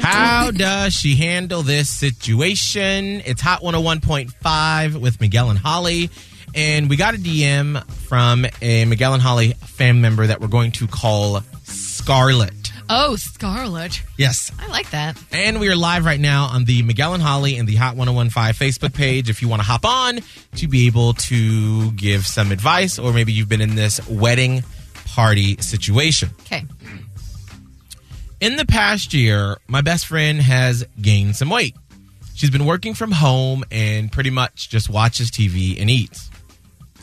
How does she handle this situation? It's Hot 101.5 with Miguel and Holly. And we got a DM from a Miguel and Holly fan member that we're going to call Scarlet. Oh, Scarlet. Yes. I like that. And we are live right now on the Miguel and Holly and the Hot 1015 Facebook page. If you want to hop on to be able to give some advice, or maybe you've been in this wedding party situation. Okay. In the past year, my best friend has gained some weight. She's been working from home and pretty much just watches TV and eats.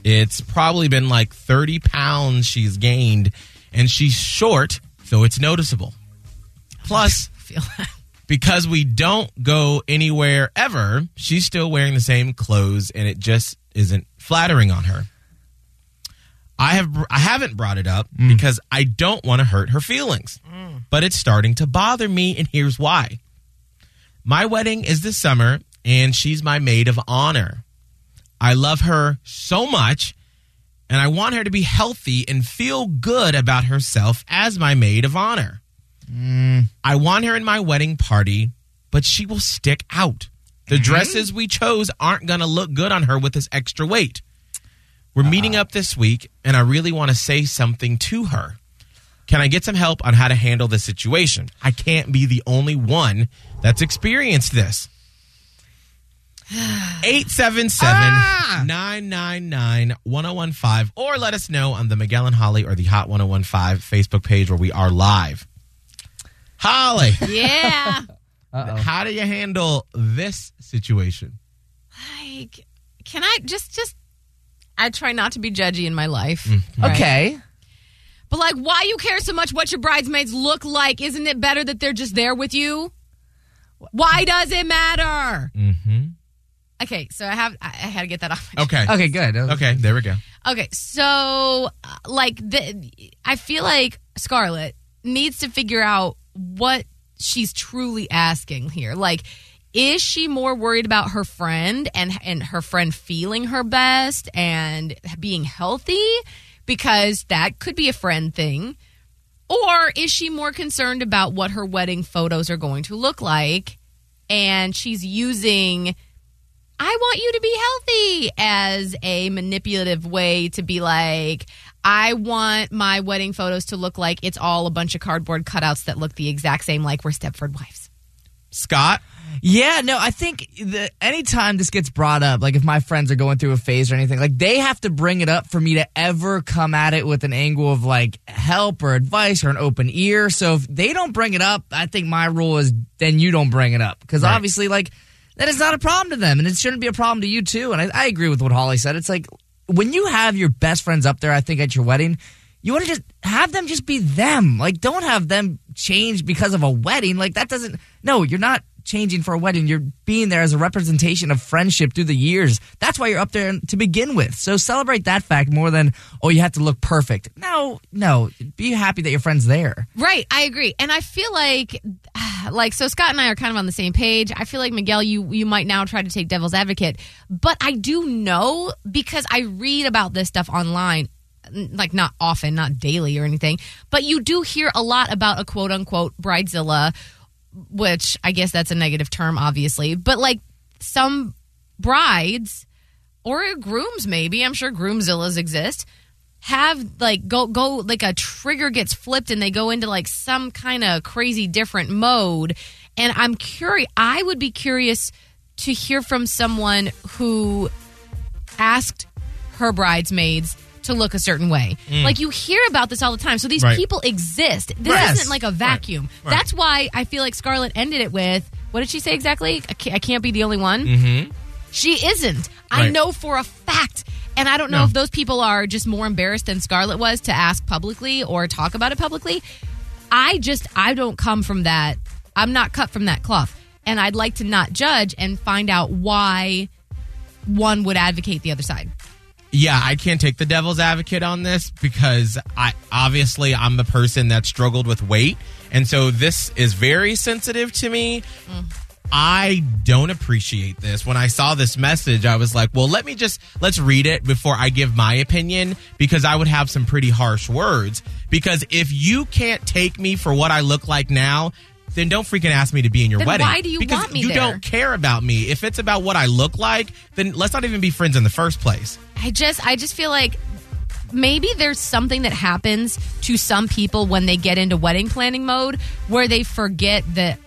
It's probably been like 30 pounds she's gained, and she's short, so it's noticeable. Plus, feel that. because we don't go anywhere ever, she's still wearing the same clothes and it just isn't flattering on her. I have I haven't brought it up mm. because I don't want to hurt her feelings. Mm. But it's starting to bother me and here's why. My wedding is this summer and she's my maid of honor. I love her so much and I want her to be healthy and feel good about herself as my maid of honor. Mm. I want her in my wedding party, but she will stick out. The mm-hmm. dresses we chose aren't going to look good on her with this extra weight. We're uh-huh. meeting up this week, and I really want to say something to her. Can I get some help on how to handle this situation? I can't be the only one that's experienced this. 877 999 1015 or let us know on the Miguel and Holly or the Hot 1015 Facebook page where we are live. Holly, Yeah. how do you handle this situation? like, can I just, just, I try not to be judgy in my life. right? Okay. But like, why you care so much what your bridesmaids look like? Isn't it better that they're just there with you? Why does it matter? Mm-hmm. Okay, so I have, I I had to get that off. my Okay. Okay, good. Okay, there we go. Okay, so uh, like the, I feel like Scarlet needs to figure out what she's truly asking here. Like, is she more worried about her friend and and her friend feeling her best and being healthy because that could be a friend thing? Or is she more concerned about what her wedding photos are going to look like and she's using I want you to be healthy as a manipulative way to be like, I want my wedding photos to look like it's all a bunch of cardboard cutouts that look the exact same like we're Stepford wives. Scott, Yeah, no, I think the, anytime this gets brought up, like if my friends are going through a phase or anything, like they have to bring it up for me to ever come at it with an angle of like help or advice or an open ear. So if they don't bring it up, I think my rule is then you don't bring it up because Right. obviously, like that is not a problem to them, and it shouldn't be a problem to you too. And I, I agree with what Holly said. It's like when you have your best friends up there, I think at your wedding. You want to just have them just be them. Like, don't have them change because of a wedding. Like, that doesn't. No, you're not changing for a wedding. You're being there as a representation of friendship through the years. That's why you're up there to begin with. So celebrate that fact more than, oh, you have to look perfect. No, no. Be happy that your friend's there. Right, I agree. And I feel like like so Scott and I are kind of on the same page. I feel like Miguel you you might now try to take devil's advocate, but I do know because I read about this stuff online like not often, not daily or anything, but you do hear a lot about a quote unquote bridezilla, which I guess that's a negative term obviously, but like some brides or grooms maybe, I'm sure groomzillas exist have like go go like a trigger gets flipped and they go into like some kind of crazy different mode. And i'm curious i would be curious to hear from someone who asked her bridesmaids to look a certain way like you hear about this all the time so these Right. people exist this isn't like a vacuum Right. that's why i feel like scarlet ended it with what did she say exactly i can't, be the only one mm-hmm. she isn't. I know for a fact. And I don't know No. if those people are just more embarrassed than Scarlet was to ask publicly or talk about it publicly. I just I don't come from that. I'm not cut from that cloth, and I'd like to not judge and find out why one would advocate the other side. Yeah, I can't take the devil's advocate on this because I obviously I'm the person that struggled with weight, and so this is very sensitive to me. I don't appreciate this. When I saw this message, I was like, well, let me just let's read it before I give my opinion because I would have some pretty harsh words. Because if you can't take me for what I look like now, then don't freaking ask me to be in your Then wedding. why do you because want me you there? don't care about me. If it's about what I look like, then let's not even be friends in the first place. I just I just feel like maybe there's something that happens to some people when they get into wedding planning mode where they forget that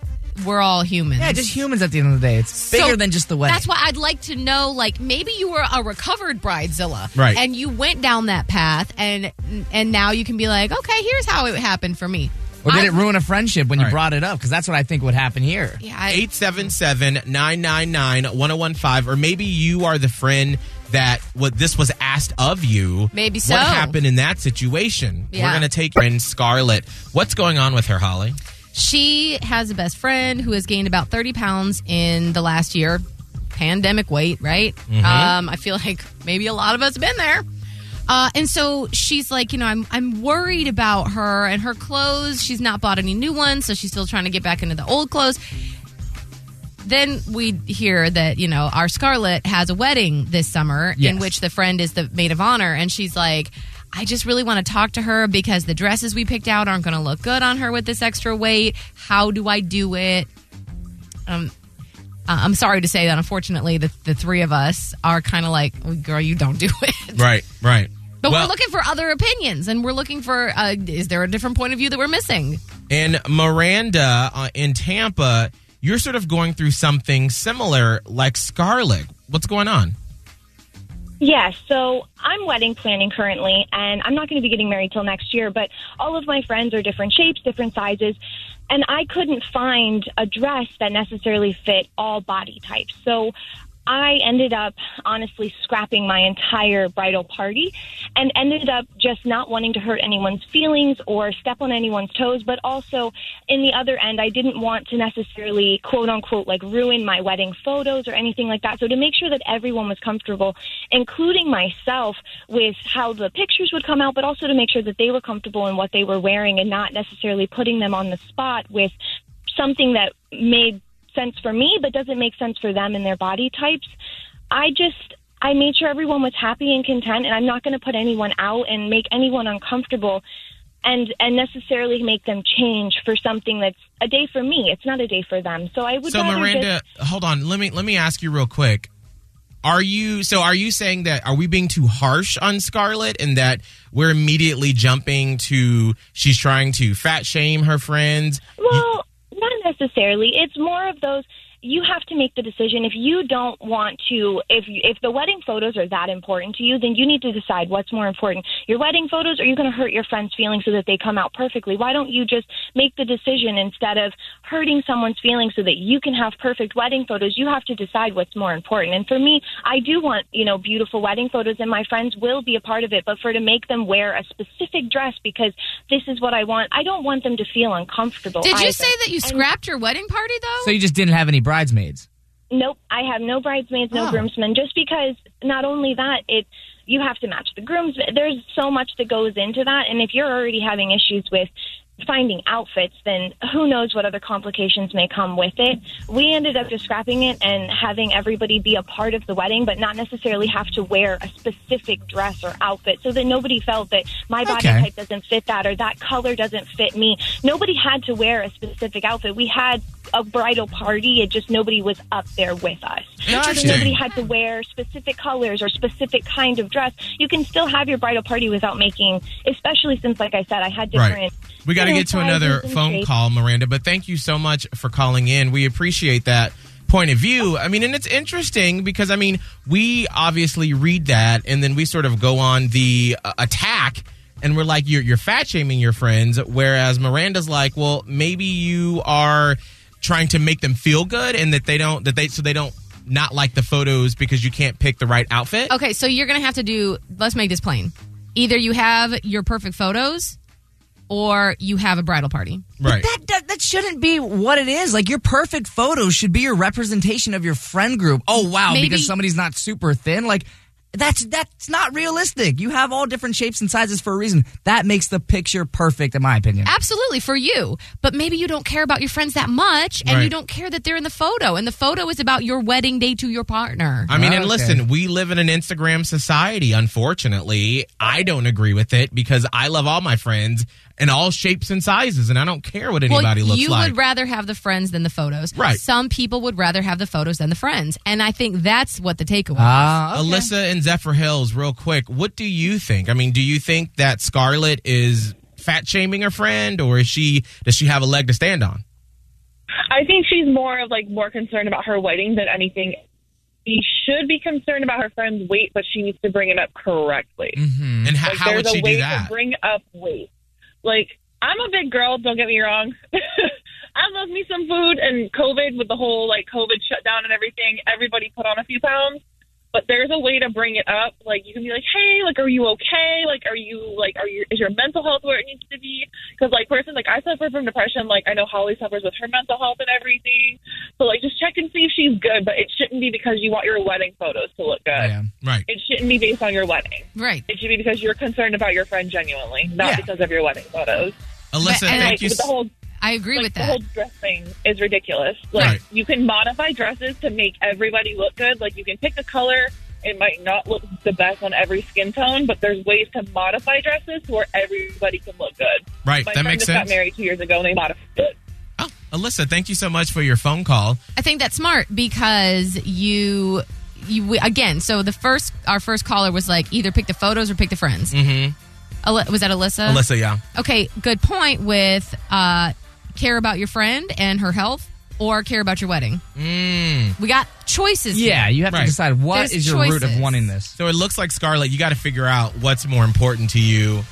we're all humans. Yeah, just humans at the end of the day. It's bigger So than just the wedding. That's why I'd like to know, like, maybe you were a recovered bridezilla, Right. And you went down that path, and and now you can be like, okay, here's how it happened for me. or did I- it ruin a friendship when you Right. brought it up? Because that's what I think would happen here. Yeah, I, 877-999-1015 or maybe you are the friend that what this was asked of you Maybe so. what happened in that situation Yeah. we're going to take friend scarlet what's going on with her holly she has a best friend who has gained about 30 pounds in the last year. Pandemic weight, right? Um, I feel like maybe a lot of us have been there. Uh, and so she's like, you know, I'm I'm worried about her and her clothes. She's not bought any new ones, so she's still trying to get back into the old clothes. Then we hear that you know our Scarlet has a wedding this summer in which the friend is the maid of honor, and she's like, I just really want to talk to her because the dresses we picked out aren't going to look good on her with this extra weight. How do I do it? Um, uh, I'm sorry to say that. Unfortunately, the the three of us are kind of like, "Oh, girl, you don't do it. right right But Well- we're looking for other opinions, and we're looking for uh, is there a different point of view that we're missing? and miranda uh, in tampa you're sort of going through something similar like scarlet what's going on Yes, so I'm wedding planning currently, and I'm not going to be getting married till next year, but all of my friends are different shapes, different sizes, and I couldn't find a dress that necessarily fit all body types. So I ended up honestly scrapping my entire bridal party and ended up just not wanting to hurt anyone's feelings or step on anyone's toes, but also in the other end, I didn't want to necessarily quote unquote like ruin my wedding photos or anything like that. So to make sure that everyone was comfortable, including myself with how the pictures would come out, but also to make sure that they were comfortable in what they were wearing and not necessarily putting them on the spot with something that made sense for me but doesn't make sense for them and their body types. I just I made sure everyone was happy and content and I'm not going to put anyone out and make anyone uncomfortable and and necessarily make them change for something that's a day for me. It's not a day for them. So I would so miranda just hold on let me let me ask you real quick are you so are you saying that are we being too harsh on scarlet and that we're immediately jumping to she's trying to fat shame her friends Well, necessarily. It's more of those. You have to make the decision. If you don't want to, if if the wedding photos are that important to you, then you need to decide what's more important: your wedding photos, or you're going to hurt your friends' feelings so that they come out perfectly. Why don't you just make the decision instead of hurting someone's feelings so that you can have perfect wedding photos? You have to decide what's more important. And for me, I do want you know beautiful wedding photos, and my friends will be a part of it. But for to make them wear a specific dress because this is what I want, I don't want them to feel uncomfortable. Did you either. say that you And- scrapped your wedding party though? So you just didn't have any bridesmaids. Nope, I have no bridesmaids, no Oh. groomsmen. Just because not only that, it you have to match the grooms. There's so much that goes into that, and if you're already having issues with finding outfits, then who knows what other complications may come with it. We ended up just scrapping it and having everybody be a part of the wedding, but not necessarily have to wear a specific dress or outfit, so that nobody felt that my body Okay. type doesn't fit that or that color doesn't fit me. Nobody had to wear a specific outfit. We had a bridal party. It just nobody was up there with us. Nobody had to wear specific colors or specific kind of dress. You can still have your bridal party without making, especially since, like I said, I had different. Right. We got to get to another phone call, Miranda, but thank you so much for calling in. We appreciate that point of view. I mean, and it's interesting because, I mean, we obviously read that and then we sort of go on the uh, attack and we're like, you're, you're fat shaming your friends. Whereas Miranda's like, well, maybe you are trying to make them feel good and that they don't, that they, so they don't not like the photos because you can't pick the right outfit. Okay, so you're gonna have to do. Let's make this plain. Either you have your perfect photos, or you have a bridal party. Right. That, that that shouldn't be what it is. Like your perfect photos should be your representation of your friend group. Oh wow, Maybe- because somebody's not super thin. Like that's that's not realistic. You have all different shapes and sizes for a reason. That makes the picture perfect, in my opinion. Absolutely for you, but maybe you don't care about your friends that much, and you don't care that they're in the photo, and the photo is about your wedding day to your partner. I mean, and Okay. listen, we live in an Instagram society, unfortunately. I don't agree with it because I love all my friends in all shapes and sizes, and I don't care what anybody well, looks you like. You would rather have the friends than the photos. Right. Some people would rather have the photos than the friends, and I think that's what the takeaway. is. Ah, okay. Alyssa and Zephyrhills, real quick, what do you think? I mean, do you think that Scarlet is fat shaming her friend, or is she does she have a leg to stand on? I think she's more of like more concerned about her wedding than anything. She should be concerned about her friend's weight, but she needs to bring it up correctly. And h- Like, how would she a way do that? to bring up weight. Like I'm a big girl. Don't get me wrong. I love me some food, and COVID with the whole like COVID shutdown and everything, everybody put on a few pounds. But there's a way to bring it up. Like you can be like, "Hey, like, are you okay? Like, are you like, are you is your mental health where it needs to be?" Because like, person, like I suffer from depression. Like I know Holly suffers with her mental health and everything. So like, just check and see if she's good. But it shouldn't be because you want your wedding photos to look good. Yeah. right. It shouldn't be based on your wedding. right. It should be because you're concerned about your friend genuinely, not Yeah. because of your wedding photos. Alyssa, and thank Like you. the whole I agree like with the that. whole dress thing is ridiculous. Like Right. you can modify dresses to make everybody look good. Like you can pick a color. It might not look the best on every skin tone, but there's ways to modify dresses to where everybody can look good. Right, My that makes just sense. got married two years ago and they modified it. Oh, Alyssa, thank you so much for your phone call. I think that's smart because you you again. So the first our first caller was like either pick the photos or pick the friends. Mm-hmm. was that Alyssa? Alyssa, yeah. Okay, good point. With uh, care about your friend and her health, or care about your wedding. Mm. We got choices. Yeah, here. you have Right. to decide what There's is your root of wanting this. So it looks like Scarlet, you got to figure out what's more important to you.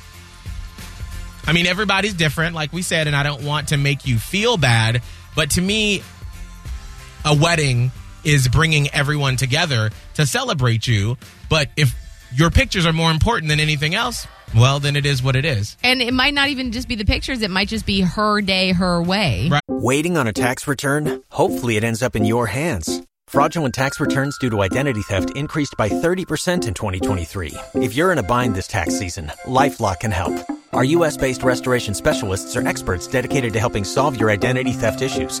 I mean, everybody's different, like we said, and I don't want to make you feel bad, but to me, a wedding is bringing everyone together to celebrate you. But if your pictures are more important than anything else, well, then it is what it is. and it might not even just be the pictures. It might just be her day, her way. Right. Waiting on a tax return? Hopefully, it ends up in your hands. Fraudulent tax returns due to identity theft increased by 30% in 2023. If you're in a bind this tax season, LifeLock can help. Our U.S. based restoration specialists are experts dedicated to helping solve your identity theft issues.